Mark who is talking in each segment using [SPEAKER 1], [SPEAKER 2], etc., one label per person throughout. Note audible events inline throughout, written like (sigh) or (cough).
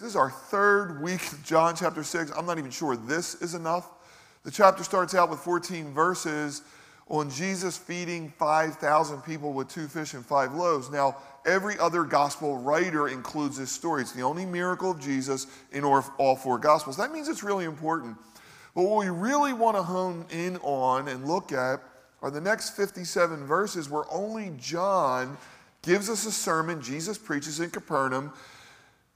[SPEAKER 1] this is our third week of John chapter 6. I'm not even sure this is enough. The chapter starts out with 14 verses on Jesus feeding 5,000 people with two fish and five loaves. Now, every other gospel writer includes this story. It's the only miracle of Jesus in all four gospels. That means it's really important. But what we really want to hone in on and look at are the next 57 verses where only John gives us a sermon Jesus preaches in Capernaum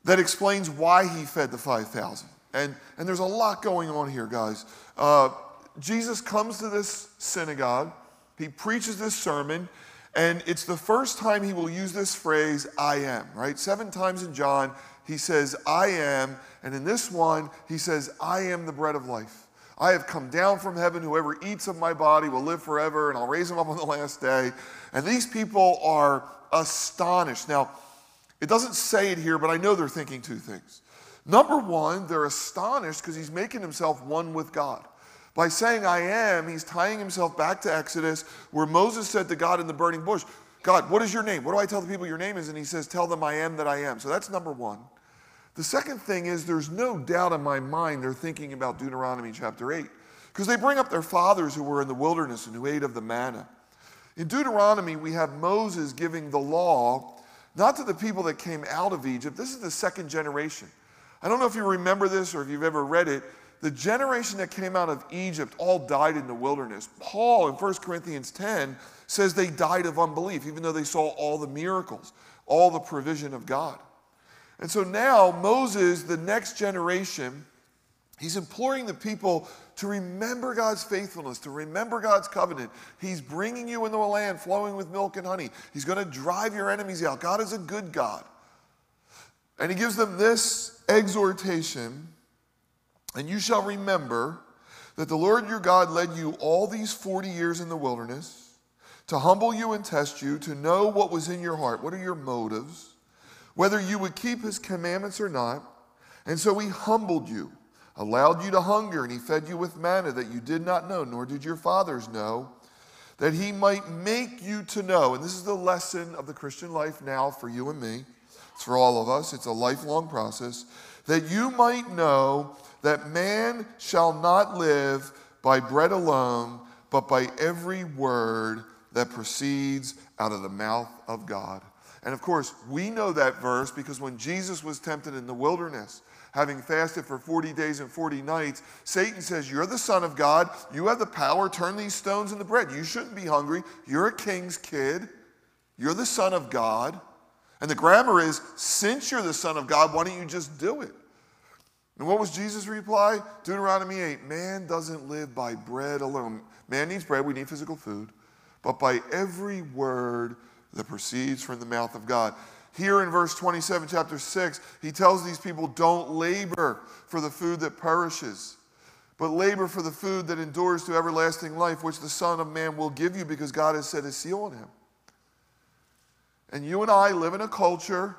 [SPEAKER 1] that explains why he fed the 5,000. And, and there's a lot going on here, guys. Uh, Jesus comes to this synagogue, he preaches this sermon, and it's the first time he will use this phrase, I am, right? Seven times in John, he says, I am. And in this one, he says, I am the bread of life. I have come down from heaven. Whoever eats of my body will live forever, and I'll raise him up on the last day. And these people are astonished. Now, it doesn't say it here, but I know they're thinking two things. Number one, they're astonished because he's making himself one with God. By saying, I am, he's tying himself back to Exodus, where Moses said to God in the burning bush, God, what is your name? What do I tell the people your name is? And he says, Tell them I am that I am. So that's number one. The second thing is, there's no doubt in my mind they're thinking about Deuteronomy chapter 8, because they bring up their fathers who were in the wilderness and who ate of the manna. In Deuteronomy, we have Moses giving the law not to the people that came out of Egypt. This is the second generation. I don't know if you remember this or if you've ever read it. The generation that came out of Egypt all died in the wilderness. Paul in 1 Corinthians 10 says they died of unbelief, even though they saw all the miracles, all the provision of God. And so now Moses, the next generation, he's imploring the people to remember God's faithfulness, to remember God's covenant. He's bringing you into a land flowing with milk and honey. He's going to drive your enemies out. God is a good God. And he gives them this exhortation, and you shall remember that the Lord your God led you all these 40 years in the wilderness to humble you and test you, to know what was in your heart. What are your motives? Whether you would keep his commandments or not. And so he humbled you allowed you to hunger, and he fed you with manna that you did not know, nor did your fathers know, that he might make you to know. And this is the lesson of the Christian life now for you and me. It's for all of us, it's a lifelong process. That you might know that man shall not live by bread alone, but by every word that proceeds out of the mouth of God. And of course, we know that verse because when Jesus was tempted in the wilderness, having fasted for 40 days and 40 nights, Satan says, You're the Son of God. You have the power. Turn these stones into bread. You shouldn't be hungry. You're a king's kid. You're the Son of God. And the grammar is, Since you're the Son of God, why don't you just do it? And what was Jesus' reply? Deuteronomy 8 Man doesn't live by bread alone. Man needs bread, we need physical food, but by every word that proceeds from the mouth of God. Here in verse 27, chapter 6, he tells these people, Don't labor for the food that perishes, but labor for the food that endures to everlasting life, which the Son of Man will give you because God has set his seal on him. And you and I live in a culture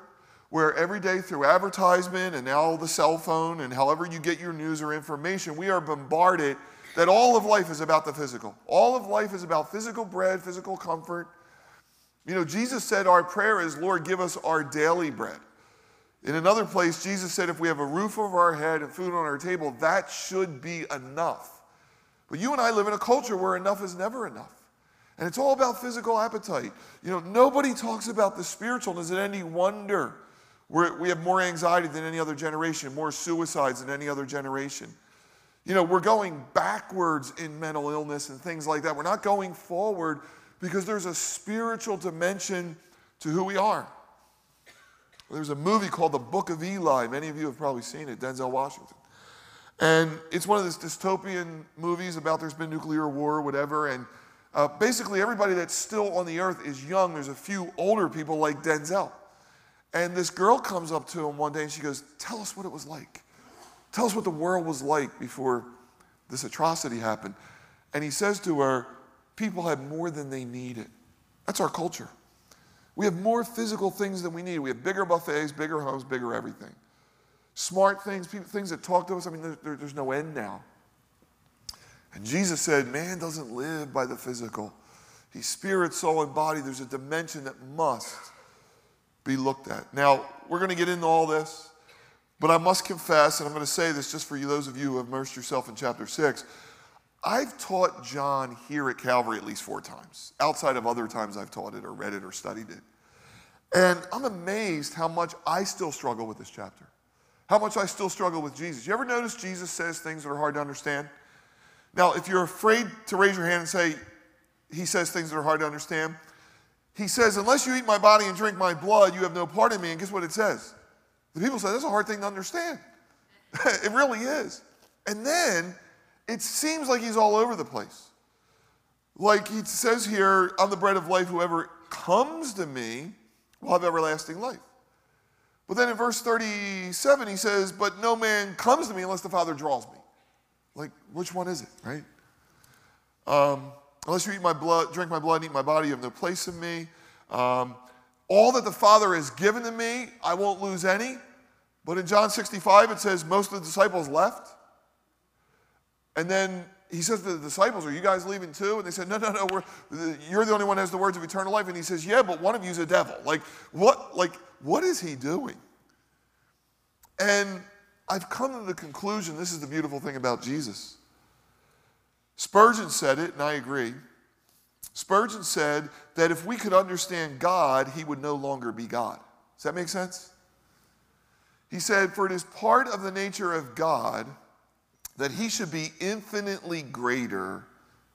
[SPEAKER 1] where every day through advertisement and now the cell phone and however you get your news or information, we are bombarded that all of life is about the physical. All of life is about physical bread, physical comfort, you know, Jesus said our prayer is, Lord, give us our daily bread. In another place, Jesus said, if we have a roof over our head and food on our table, that should be enough. But you and I live in a culture where enough is never enough. And it's all about physical appetite. You know, nobody talks about the spiritual. Is it any wonder we're, we have more anxiety than any other generation, more suicides than any other generation? You know, we're going backwards in mental illness and things like that. We're not going forward because there's a spiritual dimension to who we are. There's a movie called The Book of Eli. Many of you have probably seen it, Denzel Washington. And it's one of those dystopian movies about there's been nuclear war or whatever. And uh, basically, everybody that's still on the earth is young. There's a few older people like Denzel. And this girl comes up to him one day and she goes, Tell us what it was like. Tell us what the world was like before this atrocity happened. And he says to her, people have more than they needed. That's our culture. We have more physical things than we need. We have bigger buffets, bigger homes, bigger everything. Smart things, people, things that talk to us. I mean, there, there, there's no end now. And Jesus said, Man doesn't live by the physical. He's spirit, soul, and body. There's a dimension that must be looked at. Now, we're going to get into all this. But I must confess, and I'm going to say this just for you, those of you who have immersed yourself in chapter 6, I've taught John here at Calvary at least four times, outside of other times I've taught it or read it or studied it. And I'm amazed how much I still struggle with this chapter, how much I still struggle with Jesus. You ever notice Jesus says things that are hard to understand? Now, if you're afraid to raise your hand and say, he says things that are hard to understand, he says, unless you eat my body and drink my blood, you have no part in me. And guess what it says? The people say, that's a hard thing to understand. (laughs) it really is. And then it seems like he's all over the place. Like he says here, on the bread of life, whoever comes to me will have everlasting life. But then in verse 37, he says, But no man comes to me unless the Father draws me. Like, which one is it, right? Um, unless you eat my blood, drink my blood, and eat my body, you have no place in me. Um, all that the Father has given to me, I won't lose any. But in John 65, it says most of the disciples left. And then he says to the disciples, Are you guys leaving too? And they said, No, no, no, you're the only one who has the words of eternal life. And he says, Yeah, but one of you's a devil. Like, what, like, what is he doing? And I've come to the conclusion this is the beautiful thing about Jesus. Spurgeon said it, and I agree. Spurgeon said that if we could understand God, he would no longer be God. Does that make sense? He said, For it is part of the nature of God that he should be infinitely greater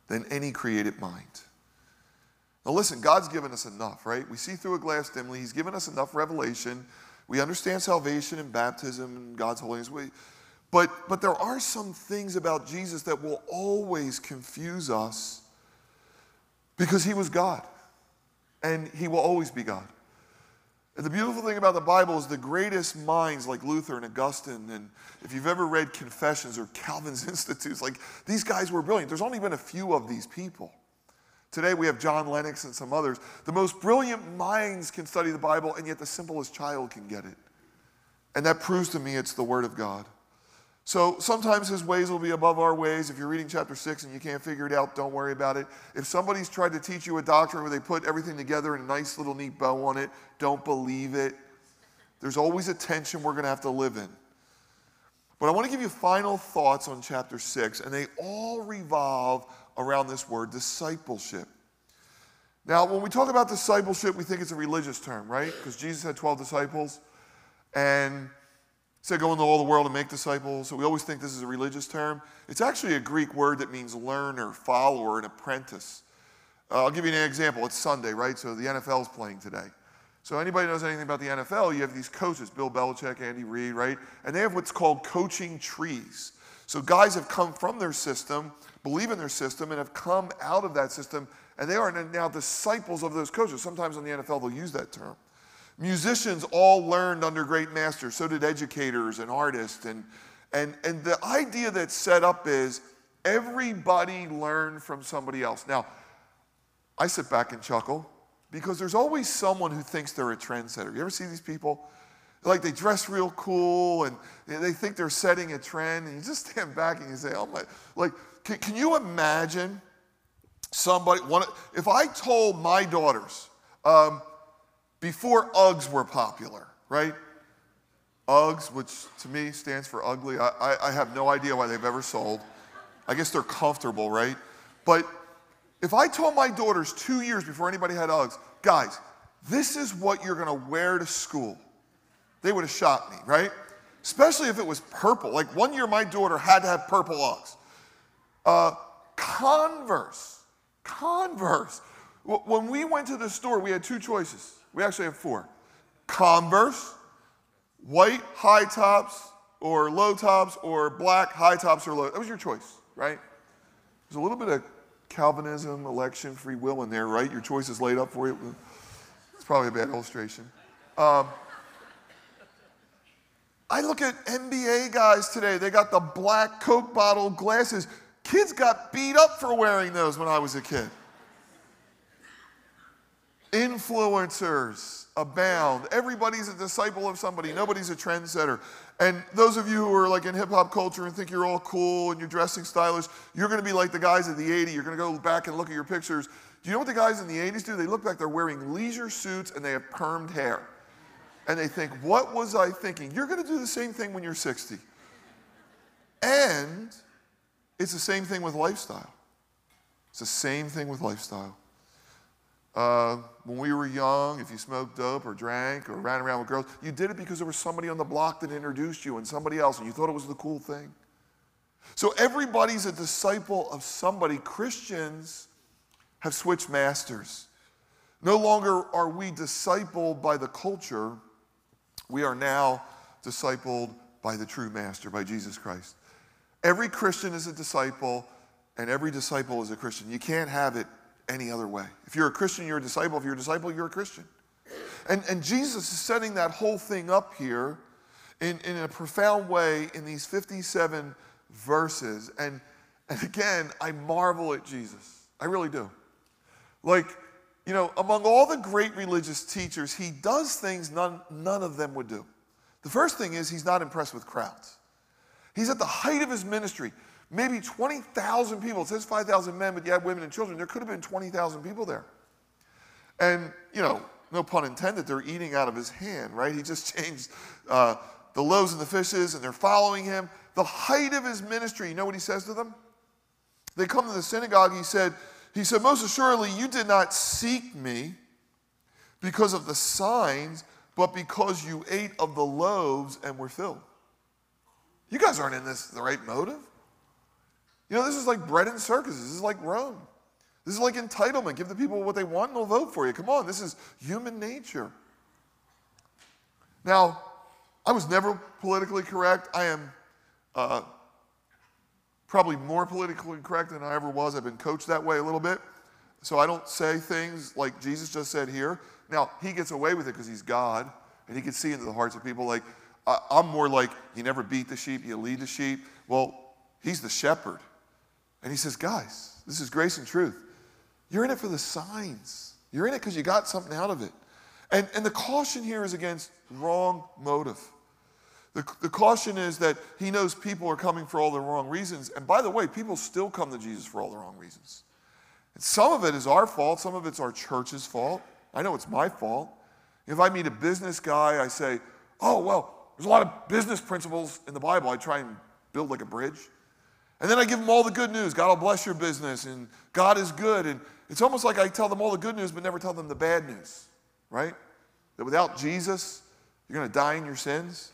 [SPEAKER 1] than any created mind. Now, listen, God's given us enough, right? We see through a glass dimly. He's given us enough revelation. We understand salvation and baptism and God's holiness. We, but, but there are some things about Jesus that will always confuse us because he was God and he will always be God. And the beautiful thing about the Bible is the greatest minds like Luther and Augustine, and if you've ever read Confessions or Calvin's (laughs) Institutes, like these guys were brilliant. There's only been a few of these people. Today we have John Lennox and some others. The most brilliant minds can study the Bible, and yet the simplest child can get it. And that proves to me it's the Word of God. So sometimes his ways will be above our ways. If you're reading chapter 6 and you can't figure it out, don't worry about it. If somebody's tried to teach you a doctrine where they put everything together in a nice little neat bow on it, don't believe it. There's always a tension we're going to have to live in. But I want to give you final thoughts on chapter 6, and they all revolve around this word discipleship. Now, when we talk about discipleship, we think it's a religious term, right? Because Jesus had 12 disciples. And said, Go into all the world and make disciples. So we always think this is a religious term. It's actually a Greek word that means learner, follower, and apprentice. Uh, I'll give you an example. It's Sunday, right? So the NFL is playing today. So anybody knows anything about the NFL, you have these coaches, Bill Belichick, Andy Reid, right? And they have what's called coaching trees. So guys have come from their system, believe in their system, and have come out of that system, and they are now disciples of those coaches. Sometimes in the NFL they'll use that term. Musicians all learned under great masters, so did educators and artists. And, and, and the idea that's set up is everybody learned from somebody else. Now, I sit back and chuckle because there's always someone who thinks they're a trendsetter. You ever see these people? Like they dress real cool and they think they're setting a trend, and you just stand back and you say, "Oh my!" Like, can, can you imagine somebody? One, if I told my daughters, um, before Uggs were popular, right? Uggs, which to me stands for ugly, I, I, I have no idea why they've ever sold. I guess they're comfortable, right? But if I told my daughters two years before anybody had Uggs, guys, this is what you're gonna wear to school, they would have shot me, right? Especially if it was purple. Like one year, my daughter had to have purple Uggs. Uh, Converse, Converse. When we went to the store, we had two choices we actually have four Converse, white high tops or low tops, or black high tops or low. That was your choice, right? There's a little bit of Calvinism, election, free will in there, right? Your choice is laid up for you. It's probably a bad illustration. Um, I look at NBA guys today, they got the black Coke bottle glasses. Kids got beat up for wearing those when I was a kid. Influencers abound. Everybody's a disciple of somebody. Nobody's a trendsetter. And those of you who are like in hip hop culture and think you're all cool and you're dressing stylish, you're going to be like the guys of the 80s. You're going to go back and look at your pictures. Do you know what the guys in the 80s do? They look like they're wearing leisure suits and they have permed hair. and they think, What was I thinking? You're going to do the same thing when you're 60. And it's the same thing with lifestyle. It's the same thing with lifestyle. Uh, when we were young, if you smoked dope or drank or ran around with girls, you did it because there was somebody on the block that introduced you and somebody else, and you thought it was the cool thing. So everybody's a disciple of somebody. Christians have switched masters. No longer are we discipled by the culture, we are now discipled by the true master, by Jesus Christ. Every Christian is a disciple, and every disciple is a Christian. You can't have it any other way. If you're a Christian, you're a disciple. If you're a disciple, you're a Christian. And, and Jesus is setting that whole thing up here in, in a profound way in these 57 verses. And, and again, I marvel at Jesus. I really do. Like, you know, among all the great religious teachers, he does things none, none of them would do. The first thing is he's not impressed with crowds. He's at the height of his ministry. Maybe 20,000 people. It says 5,000 men, but you had women and children. There could have been 20,000 people there. And, you know, no pun intended, they're eating out of his hand, right? He just (laughs) changed uh, the loaves and the fishes, and they're following him. The height of his ministry, you know what he says to them? They come to the synagogue. He said, he said, Most assuredly, you did not seek me because of the signs, but because you ate of the loaves and were filled. You guys aren't in this the right motive. You know, this is like bread and circuses. This is like Rome. This is like entitlement. Give the people what they want and they'll vote for you. Come on, this is human nature. Now, I was never politically correct. I am uh, probably more politically correct than I ever was. I've been coached that way a little bit. So I don't say things like Jesus just said here. Now, he gets away with it because he's God and he can see into the hearts of people. Like, I'm more like, you never beat the sheep, you lead the sheep. Well, he's the shepherd. And he says, guys, this is grace and truth. You're in it for the signs. You're in it because you got something out of it. And, and the caution here is against wrong motive. The, the caution is that he knows people are coming for all the wrong reasons. And by the way, people still come to Jesus for all the wrong reasons. And some of it is our fault, some of it's our church's fault. I know it's my fault. If I meet a business guy, I say, oh, well, there's a lot of business principles in the Bible. I try and build like a bridge. And then I give them all the good news. God will bless your business, and God is good. And it's almost like I tell them all the good news, but never tell them the bad news, right? That without Jesus, you're going to die in your sins.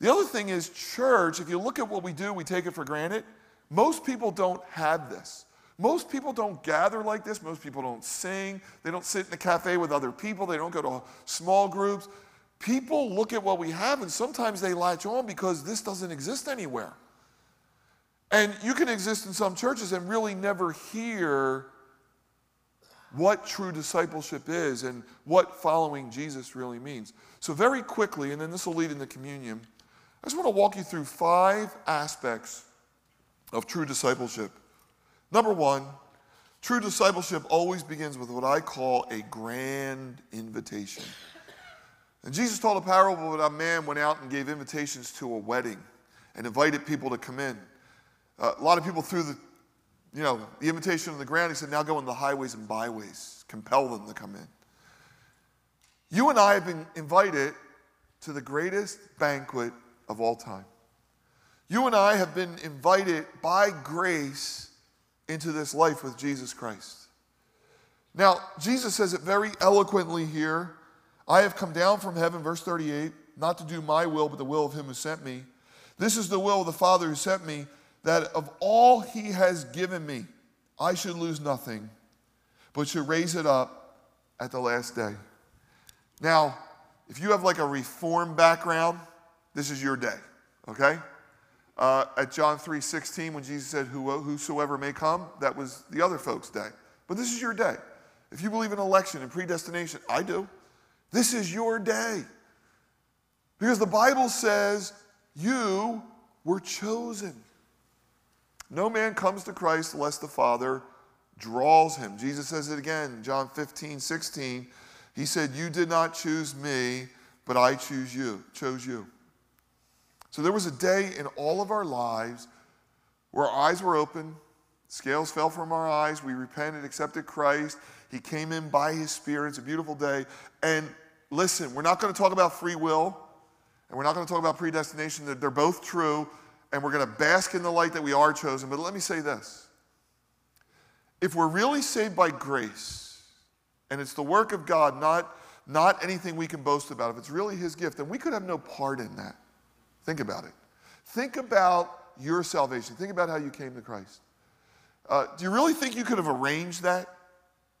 [SPEAKER 1] The other thing is, church, if you look at what we do, we take it for granted. Most people don't have this. Most people don't gather like this. Most people don't sing. They don't sit in a cafe with other people. They don't go to small groups. People look at what we have and sometimes they latch on because this doesn't exist anywhere. And you can exist in some churches and really never hear what true discipleship is and what following Jesus really means. So, very quickly, and then this will lead into communion. I just want to walk you through five aspects of true discipleship. Number one, true discipleship always begins with what I call a grand invitation. And Jesus told a parable that a man went out and gave invitations to a wedding and invited people to come in. Uh, a lot of people threw the, you know, the invitation on the ground. He said, now go in the highways and byways, compel them to come in. You and I have been invited to the greatest banquet of all time. You and I have been invited by grace into this life with Jesus Christ. Now, Jesus says it very eloquently here. I have come down from heaven, verse 38, not to do my will, but the will of him who sent me. This is the will of the Father who sent me, that of all he has given me, I should lose nothing, but should raise it up at the last day. Now, if you have like a reform background, this is your day, okay? Uh, at John 3:16, when Jesus said, "Whosoever may come," that was the other folks' day. But this is your day. If you believe in election and predestination, I do. This is your day. Because the Bible says you were chosen. No man comes to Christ unless the Father draws him. Jesus says it again, John 15, 16. He said, You did not choose me, but I choose you, chose you. So there was a day in all of our lives where our eyes were open, scales fell from our eyes, we repented, accepted Christ. He came in by his Spirit. It's a beautiful day. And listen, we're not going to talk about free will and we're not going to talk about predestination. They're, they're both true and we're going to bask in the light that we are chosen. But let me say this if we're really saved by grace and it's the work of God, not, not anything we can boast about, if it's really His gift, then we could have no part in that. Think about it. Think about your salvation. Think about how you came to Christ. Uh, do you really think you could have arranged that?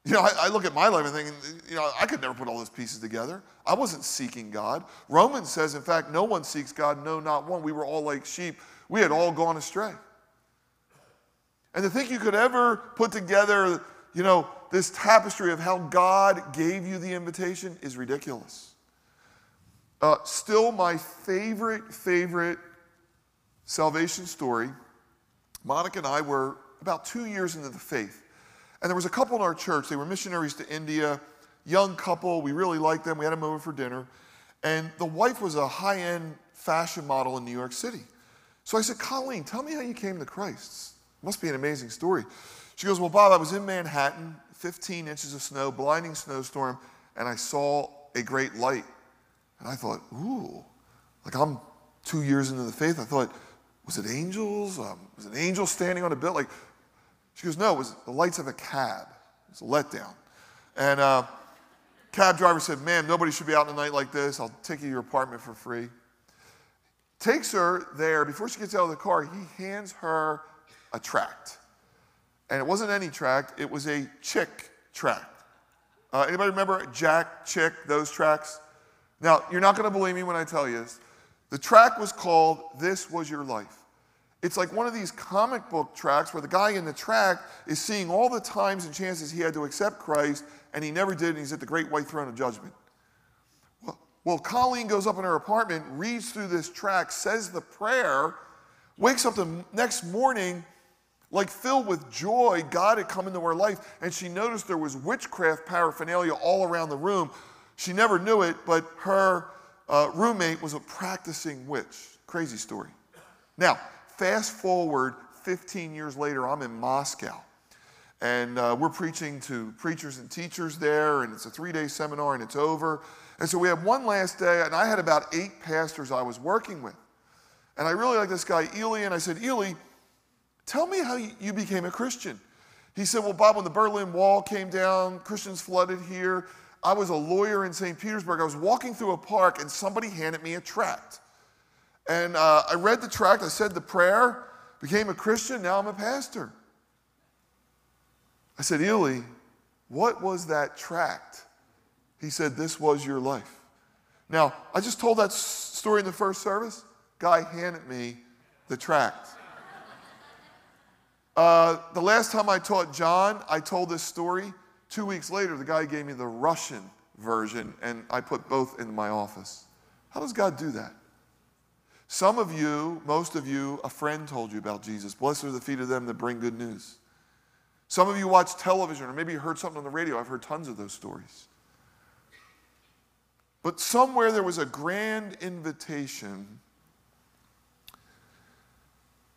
[SPEAKER 1] You know, I, I, look at my life and think, you know, I could never put all those pieces together. I wasn't seeking God. Romans says, in fact, no one seeks God, no, not one. We were all like sheep. We had all gone astray. And to think you could ever put together, you know, this tapestry of how God gave you the invitation is ridiculous. Uh, still, my favorite, favorite salvation story. Monica and I were about two years into the faith. And there was a couple in our church. They were missionaries to India, young couple. We really liked them. We had them over for dinner. And the wife was a high end fashion model in New York City. So I said, Colleen, tell me how you came to Christ. It must be an amazing story. She goes, Well, Bob, I was in Manhattan, 15 inches of snow, blinding snowstorm, and I saw a great light. And I thought, Ooh, like I'm two years into the faith. I thought, was it angels? Um, was an angel standing on a bill? Like, she goes, no, it was the lights of a cab. It was a letdown. And uh, cab driver said, ma'am, nobody should be out in the night like this. I'll take you to your apartment for free. Takes her there. Before she gets out of the car, he hands her a tract. And it wasn't any tract, it was a chick tract. Uh, anybody remember Jack, Chick, those tracks? Now, you're not going to believe me when I tell you this. The tract was called This Was Your Life. It's like one of these comic book tracks where the guy in the track is seeing all the times and chances he had to accept Christ, and he never did, and he's at the great white throne of judgment. Well, Colleen goes up in her apartment, reads through this track, says the prayer, wakes up the next morning like filled with joy. God had come into her life, and she noticed there was witchcraft paraphernalia all around the room. She never knew it, but her uh, roommate was a practicing witch. Crazy story. Now, Fast forward 15 years later, I'm in Moscow. And uh, we're preaching to preachers and teachers there, and it's a three day seminar, and it's over. And so we had one last day, and I had about eight pastors I was working with. And I really like this guy, Ely, and I said, Ely, tell me how you became a Christian. He said, Well, Bob, when the Berlin Wall came down, Christians flooded here. I was a lawyer in St. Petersburg. I was walking through a park, and somebody handed me a tract. And uh, I read the tract, I said the prayer, became a Christian, now I'm a pastor. I said, Ely, what was that tract? He said, This was your life. Now, I just told that story in the first service. Guy handed me the tract. Uh, the last time I taught John, I told this story. Two weeks later, the guy gave me the Russian version, and I put both in my office. How does God do that? Some of you, most of you, a friend told you about Jesus. Blessed are the feet of them that bring good news. Some of you watch television, or maybe you heard something on the radio. I've heard tons of those stories. But somewhere there was a grand invitation,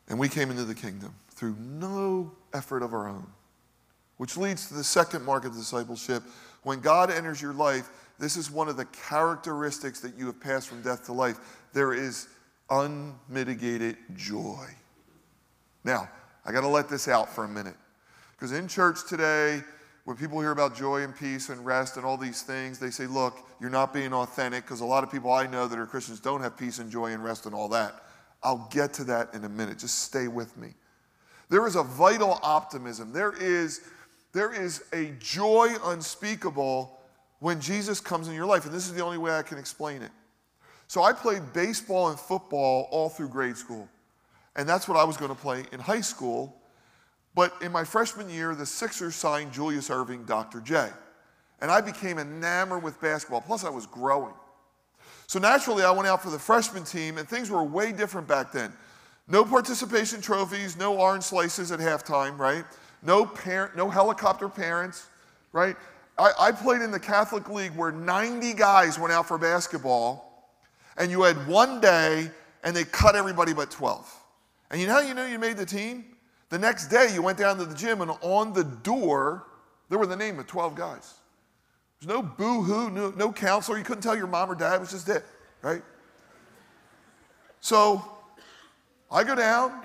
[SPEAKER 1] and we came into the kingdom through no effort of our own. Which leads to the second mark of discipleship. When God enters your life, this is one of the characteristics that you have passed from death to life. There is unmitigated joy. Now, I got to let this out for a minute. Because in church today, when people hear about joy and peace and rest and all these things, they say, look, you're not being authentic. Because a lot of people I know that are Christians don't have peace and joy and rest and all that. I'll get to that in a minute. Just stay with me. There is a vital optimism. There is, there is a joy unspeakable when Jesus comes in your life. And this is the only way I can explain it. So I played baseball and football all through grade school. And that's what I was going to play in high school. But in my freshman year, the Sixers signed Julius Erving, Dr. J. And I became enamored with basketball. Plus, I was growing. So naturally, I went out for the freshman team, and things were way different back then. No participation trophies, no orange slices at halftime, right? No, parent, no helicopter parents, right? I, I played in the Catholic League where 90 guys went out for basketball and you had one day and they cut everybody but 12. And you know how you know you made the team? The next day you went down to the gym and on the door there were the name of 12 guys. There's no boo hoo, no, no counselor. You couldn't tell your mom or dad. It was just it, right? So I go down.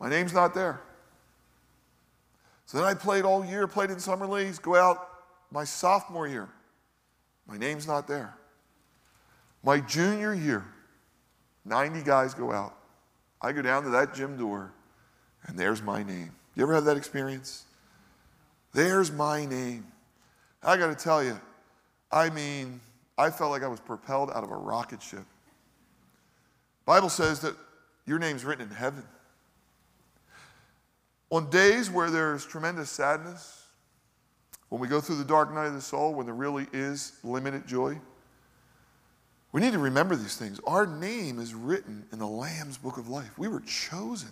[SPEAKER 1] My name's not there. So then I played all year, played in summer leagues, go out my sophomore year. My name's not there. My junior year, 90 guys go out. I go down to that gym door, and there's my name. You ever have that experience? There's my name. I got to tell you, I mean, I felt like I was propelled out of a rocket ship. Bible says that your name's written in heaven. On days where there's tremendous sadness, when we go through the dark night of the soul, when there really is limited joy, we need to remember these things. Our name is written in the Lamb's book of life. We were chosen.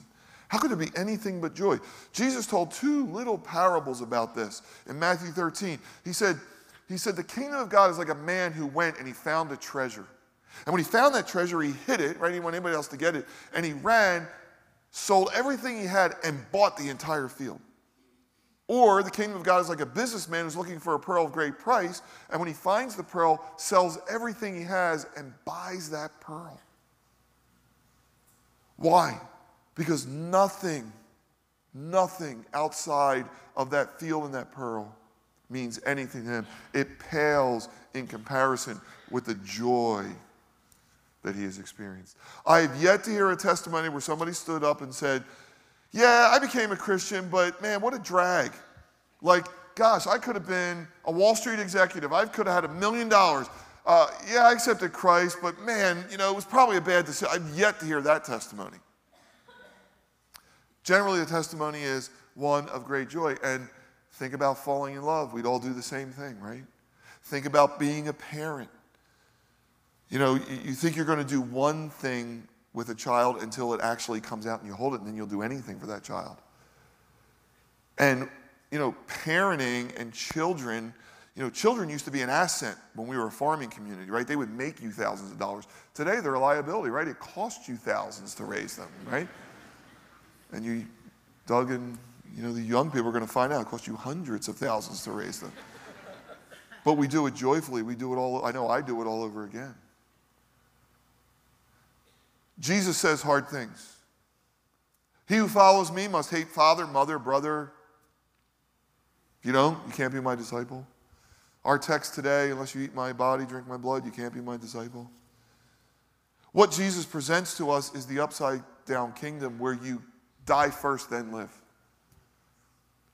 [SPEAKER 1] How could there be anything but joy? Jesus told two little parables about this in Matthew 13. He said, he said, The kingdom of God is like a man who went and he found a treasure. And when he found that treasure, he hid it, right? He didn't want anybody else to get it. And he ran, sold everything he had, and bought the entire field. Or the kingdom of God is like a businessman who's looking for a pearl of great price, and when he finds the pearl, sells everything he has and buys that pearl. Why? Because nothing, nothing outside of that field and that pearl means anything to him. It pales in comparison with the joy that he has experienced. I have yet to hear a testimony where somebody stood up and said, yeah, I became a Christian, but man, what a drag. Like, gosh, I could have been a Wall Street executive. I could have had a million dollars. Uh, yeah, I accepted Christ, but man, you know, it was probably a bad decision. I've yet to hear that testimony. Generally, the testimony is one of great joy. And think about falling in love. We'd all do the same thing, right? Think about being a parent. You know, you think you're going to do one thing with a child until it actually comes out and you hold it, and then you'll do anything for that child. And, you know, parenting and children, you know, children used to be an asset when we were a farming community, right? They would make you thousands of dollars. Today, they're a liability, right? It costs you thousands to raise them, right? And you, Doug and, you know, the young people are going to find out it costs you hundreds of thousands to raise them. But we do it joyfully. We do it all, I know I do it all over again. Jesus says hard things. He who follows me must hate father, mother, brother. You don't, you can't be my disciple. Our text today, unless you eat my body, drink my blood, you can't be my disciple. What Jesus presents to us is the upside down kingdom where you die first, then live.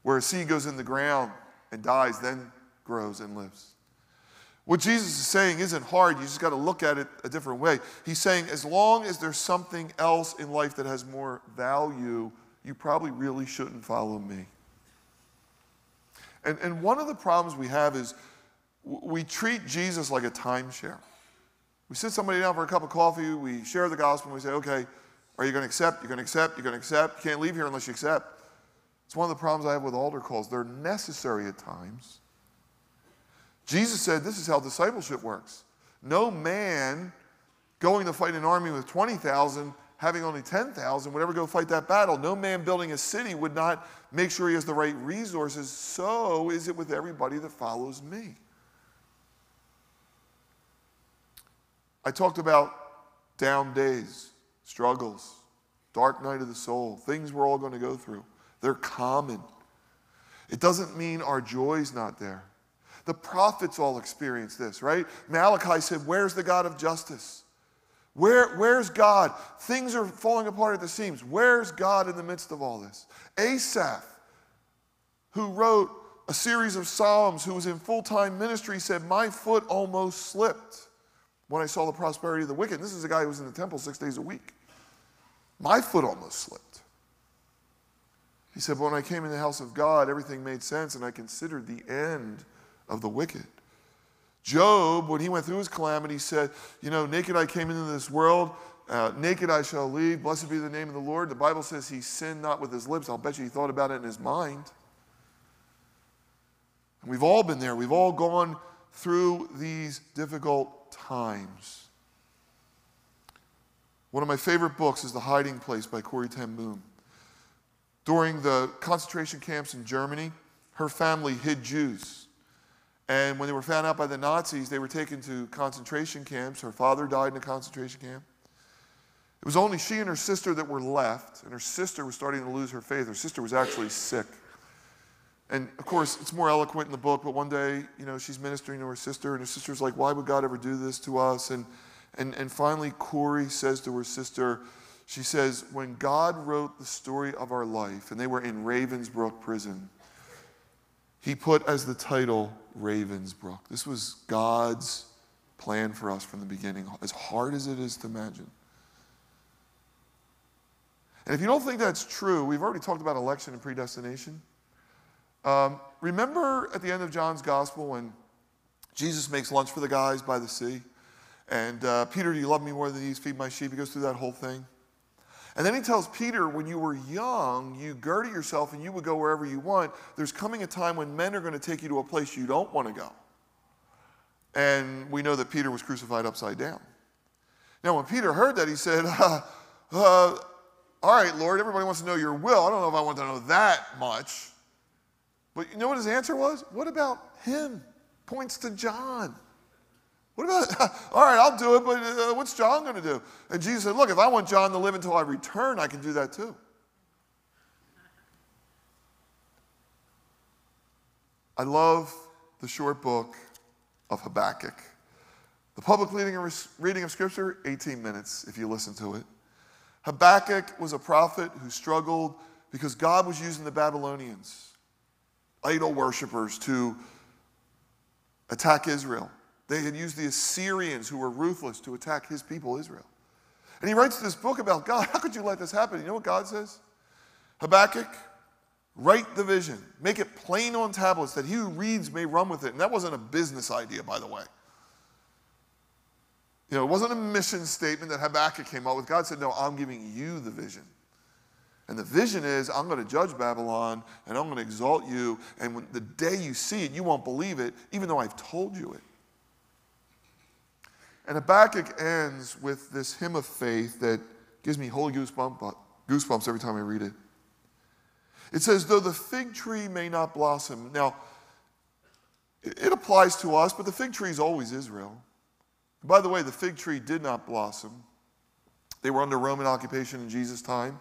[SPEAKER 1] Where a seed goes in the ground and dies, then grows and lives. What Jesus is saying isn't hard, you just got to look at it a different way. He's saying, as long as there's something else in life that has more value, you probably really shouldn't follow me. And, and one of the problems we have is we treat Jesus like a timeshare. We sit somebody down for a cup of coffee, we share the gospel, and we say, okay, are you going to accept? You're going to accept? You're going to accept? You can't leave here unless you accept. It's one of the problems I have with altar calls. They're necessary at times. Jesus said this is how discipleship works. No man going to fight an army with 20,000, having only 10,000, would ever go fight that battle. No man building a city would not make sure he has the right resources. So is it with everybody that follows me. I talked about down days, struggles, dark night of the soul, things we're all going to go through. They're common. It doesn't mean our joy's not there. The prophets all experienced this, right? Malachi said, Where's the God of justice? Where, where's God? Things are falling apart at the seams. Where's God in the midst of all this? Asaph, who wrote a series of Psalms, who was in full time ministry, said, My foot almost slipped when I saw the prosperity of the wicked. This is a guy who was in the temple six days a week. My foot almost slipped. He said, But When I came in the house of God, everything made sense, and I considered the end of the wicked. Job, when he went through his calamity, said, You know, naked I came into this world, uh, naked I shall leave. Blessed be the name of the Lord. The Bible says he sinned not with his lips. I'll bet you he thought about it in his mind. And we've all been there. We've all gone through these difficult times. One of my favorite books is The Hiding Place by Corrie ten Boom. During the concentration camps in Germany, her family hid Jews And when they were found out by the Nazis, they were taken to concentration camps. Her father died in a concentration camp. It was only she and her sister that were left, and her sister was starting to lose her faith. Her sister was actually sick. And of course, it's more eloquent in the book, but one day, you know, she's ministering to her sister, and her sister's like, Why would God ever do this to us? And, and, and finally, Corrie says to her sister, She says, When God wrote the story of our life, and they were in Ravensbrück prison, he put as the title Ravensbrück. This was God's plan for us from the beginning, as hard as it is to imagine. And if you don't think that's true, we've already talked about election and predestination. Um, remember at the end of John's gospel when Jesus makes lunch for the guys by the sea? And uh, Peter, do you love me more than these? Feed my sheep. He goes through that whole thing. And then he tells Peter, when you were young, you girded yourself and you would go wherever you want. There's coming a time when men are going to take you to a place you don't want to go. And we know that Peter was crucified upside down. Now, when Peter heard that, he said, (laughs) uh, uh, All right, Lord, everybody wants to know your will. I don't know if I want to know that much. But you know what his answer was? What about him? Points to John. What about, (laughs) all right, I'll do it, but uh, what's John going to do? And Jesus said, Look, if I want John to live until I return, I can do that too. I love the short book of Habakkuk. The public reading of Scripture, 18 minutes if you listen to it. Habakkuk was a prophet who struggled because God was using the Babylonians idol worshippers to attack Israel. They had used the Assyrians, who were ruthless, to attack his people, Israel. And he writes this book about God. (laughs) How could you let this happen? You know what God says? Habakkuk, write the vision, make it plain on tablets that he who reads may run with it. And that wasn't a business idea, by the way. You know, it wasn't a mission statement that Habakkuk came up with. God said, No, I'm giving you the vision. And the vision is I'm going to judge Babylon and I'm going to exalt you. And when, the day you see it, you won't believe it, even though I've told you it. And Habakkuk ends with this hymn of faith that gives me holy goosebumps, uh, goosebumps every time I read it. It says, Though the fig tree may not blossom. Now, it applies to us, but the fig tree is always Israel. By the way, the fig tree did not blossom. They were under Roman occupation in Jesus' time.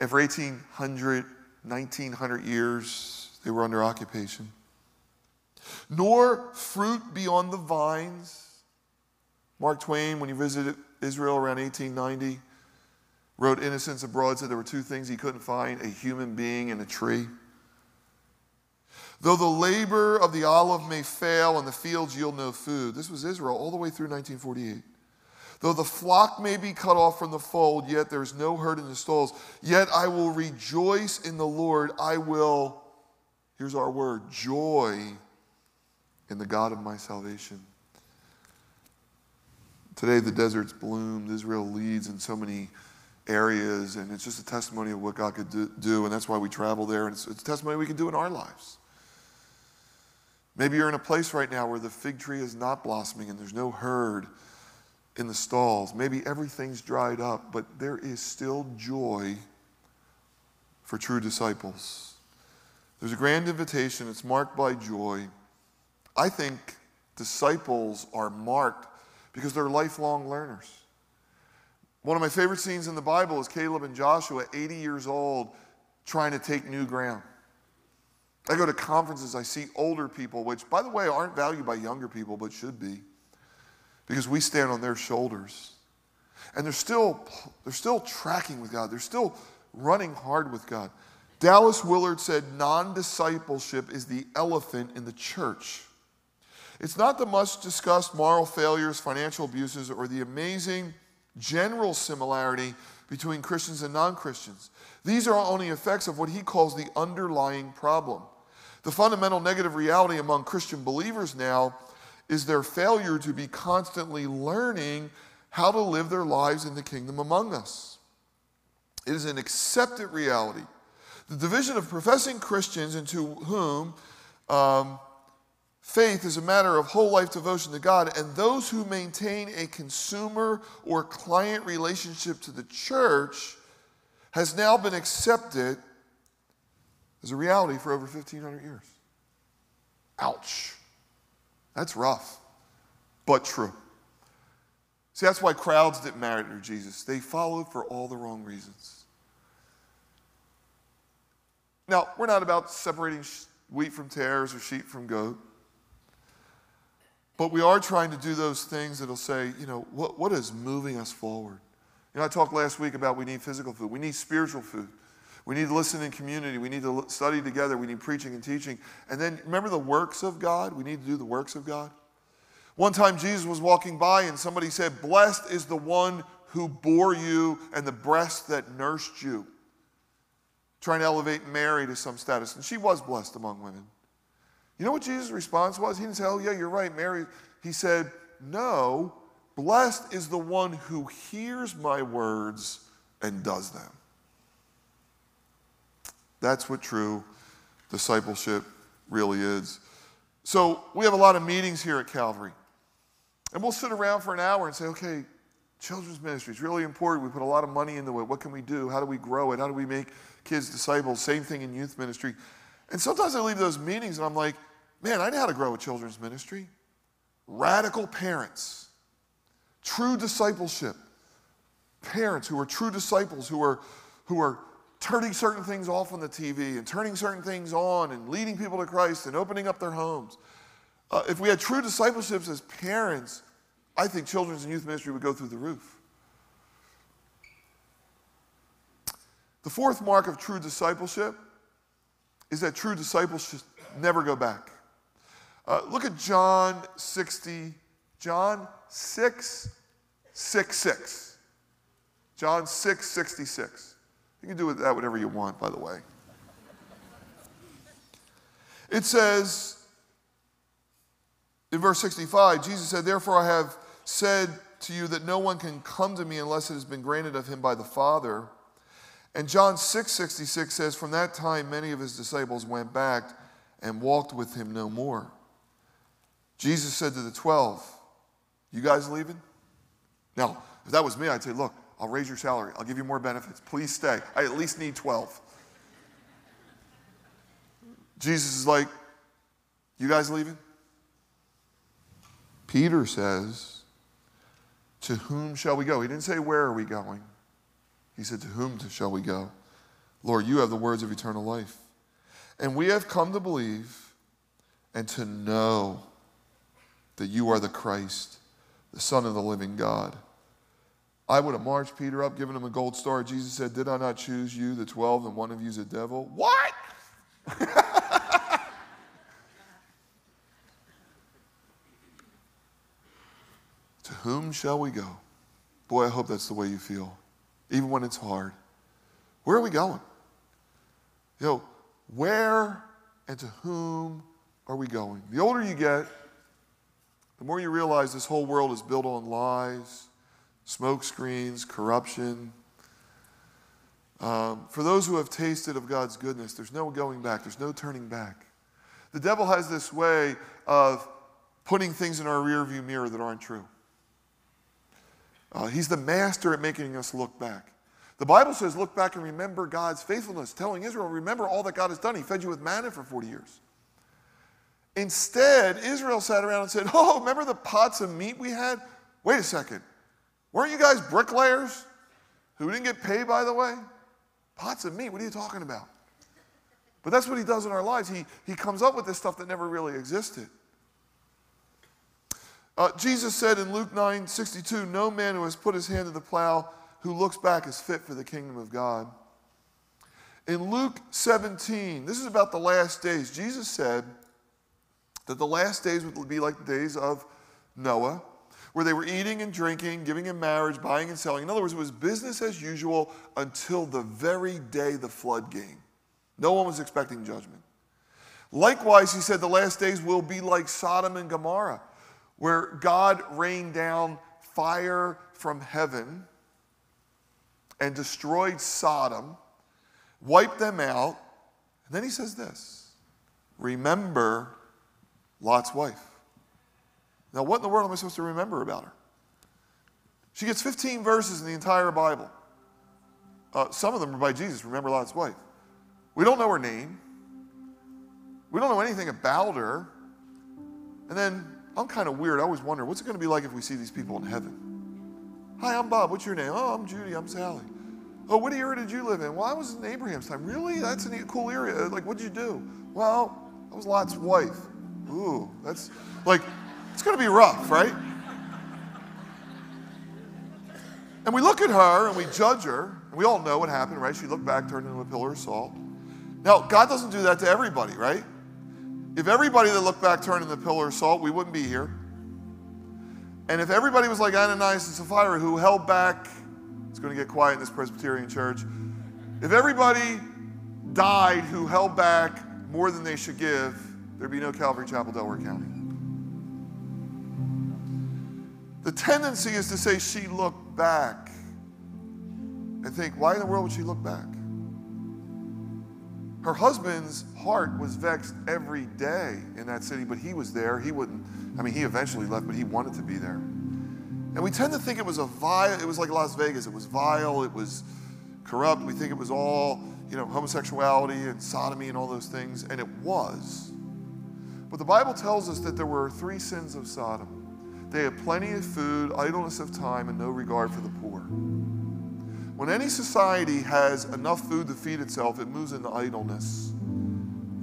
[SPEAKER 1] And for 1800, 1900 years, they were under occupation. Nor fruit beyond the vines. Mark Twain, when he visited Israel around 1890, wrote Innocents Abroad, said there were two things he couldn't find a human being and a tree. Though the labor of the olive may fail and the fields yield no food, this was Israel all the way through 1948. Though the flock may be cut off from the fold, yet there is no herd in the stalls. Yet I will rejoice in the Lord. I will, here's our word, joy in the God of my salvation. Today, the desert's bloomed. Israel leads in so many areas, and it's just a testimony of what God could do, and that's why we travel there, and it's, it's a testimony we can do in our lives. Maybe you're in a place right now where the fig tree is not blossoming and there's no herd in the stalls. Maybe everything's dried up, but there is still joy for true disciples. There's a grand invitation, it's marked by joy. I think disciples are marked because they're lifelong learners. One of my favorite scenes in the Bible is Caleb and Joshua, 80 years old, trying to take new ground. I go to conferences, I see older people, which, by the way, aren't valued by younger people, but should be because we stand on their shoulders. And they're still, they're still tracking with God, they're still running hard with God. Dallas Willard said non discipleship is the elephant in the church. It's not the much discussed moral failures, financial abuses, or the amazing general similarity between Christians and non Christians. These are only effects of what he calls the underlying problem. The fundamental negative reality among Christian believers now is their failure to be constantly learning how to live their lives in the kingdom among us. It is an accepted reality. The division of professing Christians into whom um, faith is a matter of whole life devotion to God, and those who maintain a consumer or client relationship to the church has now been accepted as a reality for over 1,500 years. Ouch. That's rough, but true. See, that's why crowds didn't to Jesus. They followed for all the wrong reasons. Now, we're not about separating wheat from tares or sheep from goat. But we are trying to do those things that'll say, you know, what, what is moving us forward? You know, I talked last week about we need physical food, we need spiritual food. We need to listen in community. We need to study together. We need preaching and teaching. And then remember the works of God? We need to do the works of God. One time Jesus was walking by and somebody said, Blessed is the one who bore you and the breast that nursed you. Trying to elevate Mary to some status. And she was blessed among women. You know what Jesus' response was? He didn't say, Oh, yeah, you're right, Mary. He said, No, blessed is the one who hears my words and does them. That's what true discipleship really is. So we have a lot of meetings here at Calvary. And we'll sit around for an hour and say, okay, children's ministry is really important. We put a lot of money into it. What can we do? How do we grow it? How do we make kids disciples? Same thing in youth ministry. And sometimes I leave those meetings and I'm like, man, I know how to grow a children's ministry. Radical parents, true discipleship, parents who are true disciples, who are, who are turning certain things off on the TV and turning certain things on and leading people to Christ and opening up their homes. Uh, if we had true discipleships as parents, I think children's and youth ministry would go through the roof. The fourth mark of true discipleship is that true discipleship never go back. Uh, look at John 60, John 6, 6, 6. John 6, 66. You can do with that whatever you want, by the way. It says in verse 65, Jesus said, Therefore I have said to you that no one can come to me unless it has been granted of him by the Father. And John 6 66 says, From that time many of his disciples went back and walked with him no more. Jesus said to the 12, You guys leaving? Now, if that was me, I'd say, Look, I'll raise your salary. I'll give you more benefits. Please stay. I at least need 12. Jesus is like, You guys leaving? Peter says, To whom shall we go? He didn't say, Where are we going? He said, To whom shall we go? Lord, you have the words of eternal life. And we have come to believe and to know that you are the Christ, the Son of the living God. I would have marched Peter up, given him a gold star. Jesus said, Did I not choose you, the 12, and one of you is a devil? What? (laughs) to whom shall we go? Boy, I hope that's the way you feel, even when it's hard. Where are we going? You know, where and to whom are we going? The older you get, the more you realize this whole world is built on lies smoke screens, corruption. Um, for those who have tasted of God's goodness, there's no going back, there's no turning back. The devil has this way of putting things in our rearview mirror that aren't true. Uh, he's the master at making us look back. The Bible says, look back and remember God's faithfulness, telling Israel, remember all that God has done. He fed you with manna for 40 years. Instead, Israel sat around and said, Oh, remember the pots of meat we had? Wait a second. Weren't you guys bricklayers who didn't get paid, by the way? Pots of meat, what are you talking about? But that's what he does in our lives. He, he comes up with this stuff that never really existed. Uh, Jesus said in Luke 9 62, No man who has put his hand to the plow who looks back is fit for the kingdom of God. In Luke 17, this is about the last days. Jesus said that the last days would be like the days of Noah where they were eating and drinking, giving in marriage, buying and selling. In other words, it was business as usual until the very day the flood came. No one was expecting judgment. Likewise, he said the last days will be like Sodom and Gomorrah, where God rained down fire from heaven and destroyed Sodom, wiped them out. And then he says this Remember Lot's wife. Now, what in the world am I supposed to remember about her? She gets 15 verses in the entire Bible. Uh, some of them are by Jesus. Remember Lot's wife. We don't know her name. We don't know anything about her. And then I'm kind of weird. I always wonder, what's it going to be like if we see these people in heaven? Hi, I'm Bob. What's your name? Oh, I'm Judy. I'm Sally. Oh, what era did you live in? Well, I was in Abraham's time. Really? That's a cool area. Like, what'd you do? Well, I was Lot's wife. Ooh, that's like, it's going to be rough, right? And we look at her and we judge her, and we all know what happened, right? She looked back, turned into a pillar of salt. Now, God doesn't do that to everybody, right? If everybody that looked back turned into a pillar of salt, we wouldn't be here. And if everybody was like Ananias and Sapphira who held back, it's going to get quiet in this Presbyterian church. If everybody died who held back more than they should give, there'd be no Calvary Chapel, Delaware County. The tendency is to say she looked back and think, why in the world would she look back? Her husband's heart was vexed every day in that city, but he was there. He wouldn't, I mean, he eventually left, but he wanted to be there. And we tend to think it was a vile, it was like Las Vegas. It was vile, it was corrupt. We think it was all, you know, homosexuality and sodomy and all those things, and it was. But the Bible tells us that there were three sins of Sodom. They have plenty of food, idleness of time, and no regard for the poor. When any society has enough food to feed itself, it moves into idleness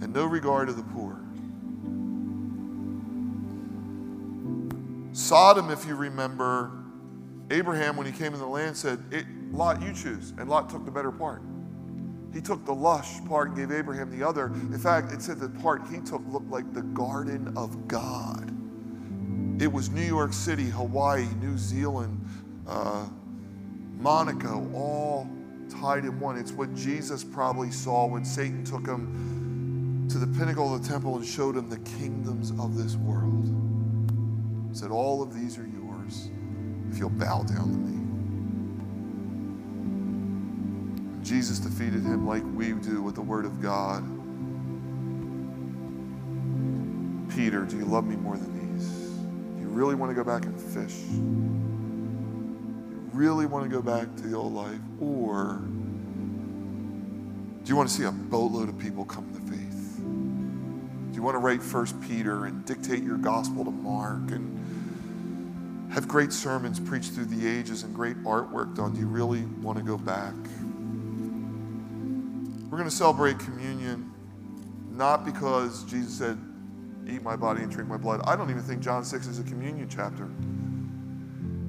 [SPEAKER 1] and no regard to the poor. Sodom, if you remember, Abraham, when he came in the land, said, Lot, you choose. And Lot took the better part. He took the lush part and gave Abraham the other. In fact, it said the part he took looked like the garden of God. It was New York City, Hawaii, New Zealand, uh, Monaco, all tied in one. It's what Jesus probably saw when Satan took him to the pinnacle of the temple and showed him the kingdoms of this world. He said, All of these are yours if you'll bow down to me. Jesus defeated him like we do with the word of God. Peter, do you love me more than these? Really want to go back and fish? you really want to go back to the old life? Or do you want to see a boatload of people come to faith? Do you want to write First Peter and dictate your gospel to Mark and have great sermons preached through the ages and great artwork done? Do you really want to go back? We're going to celebrate communion not because Jesus said, Eat my body and drink my blood. I don't even think John 6 is a communion chapter.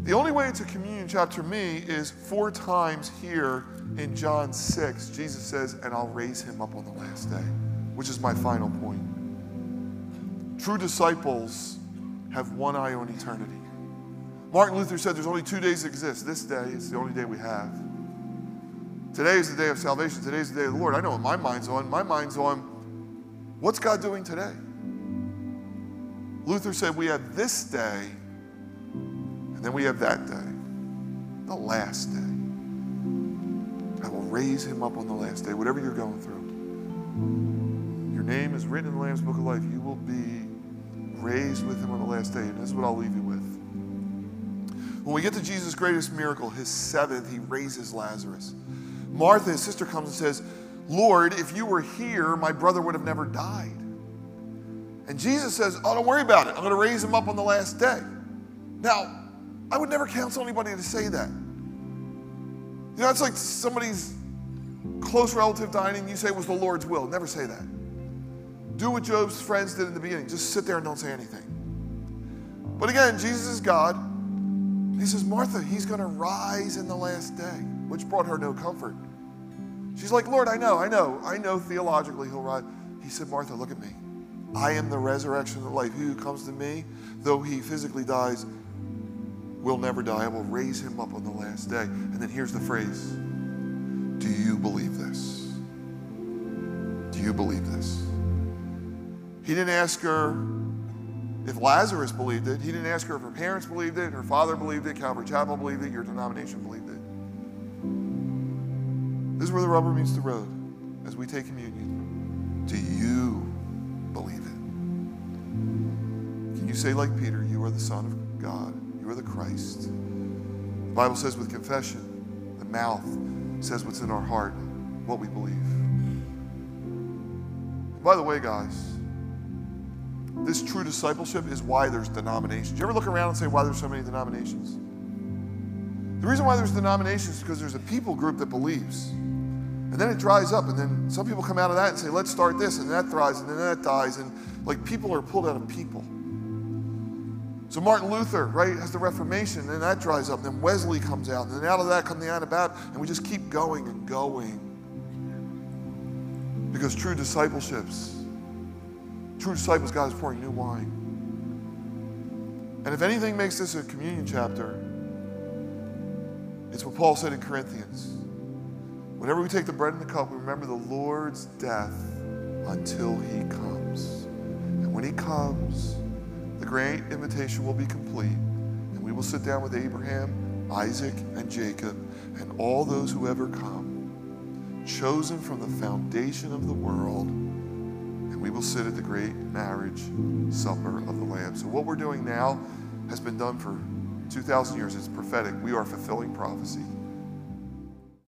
[SPEAKER 1] The only way it's a communion chapter to me is four times here in John 6, Jesus says, and I'll raise him up on the last day, which is my final point. True disciples have one eye on eternity. Martin Luther said there's only two days that exist. This day is the only day we have. Today is the day of salvation. Today is the day of the Lord. I know what my mind's on. My mind's on what's God doing today? Luther said we have this day and then we have that day, the last day. I will raise him up on the last day, whatever you're going through. Your name is written in the Lamb's Book of Life. You will be raised with him on the last day. And this is what I'll leave you with. When we get to Jesus' greatest miracle, his seventh, he raises Lazarus. Martha, his sister, comes and says, Lord, if you were here, my brother would have never died. And Jesus says, Oh, don't worry about it. I'm going to raise him up on the last day. Now, I would never counsel anybody to say that. You know, it's like somebody's close relative dying and you say it was the Lord's will. Never say that. Do what Job's friends did in the beginning. Just sit there and don't say anything. But again, Jesus is God. He says, Martha, he's going to rise in the last day, which brought her no comfort. She's like, Lord, I know, I know, I know theologically he'll rise. He said, Martha, look at me. I am the resurrection the life. He who comes to me, though he physically dies, will never die. I will raise him up on the last day. And then here's the phrase Do you believe this? Do you believe this? He didn't ask her if Lazarus believed it. He didn't ask her if her parents believed it, her father believed it, Calvary Chapel believed it, your denomination believed it. This is where the rubber meets the road as we take communion. Do you believe it? Can you say, like Peter, you are the Son of God? You are the Christ. The Bible says with confession, the mouth says what's in our heart, what we believe. And by the way, guys, this true discipleship is why there's denominations. Do you ever look around and say, why there's so many denominations? The reason why there's denominations is because there's a people group that believes. And then it dries up, and then some people come out of that and say, let's start this, and that thrives, and then that dies. And like people are pulled out of people. So Martin Luther, right, has the Reformation, and that dries up. And then Wesley comes out, and then out of that come the Anabaptists, and we just keep going and going. Because true discipleships, true disciples, God is pouring new wine. And if anything makes this a communion chapter, it's what Paul said in Corinthians. Whenever we take the bread and the cup, we remember the Lord's death until he comes. And when he comes, the great invitation will be complete, and we will sit down with Abraham, Isaac, and Jacob, and all those who ever come, chosen from the foundation of the world, and we will sit at the great marriage supper of the Lamb. So, what we're doing now has been done for 2,000 years. It's prophetic. We are fulfilling prophecy.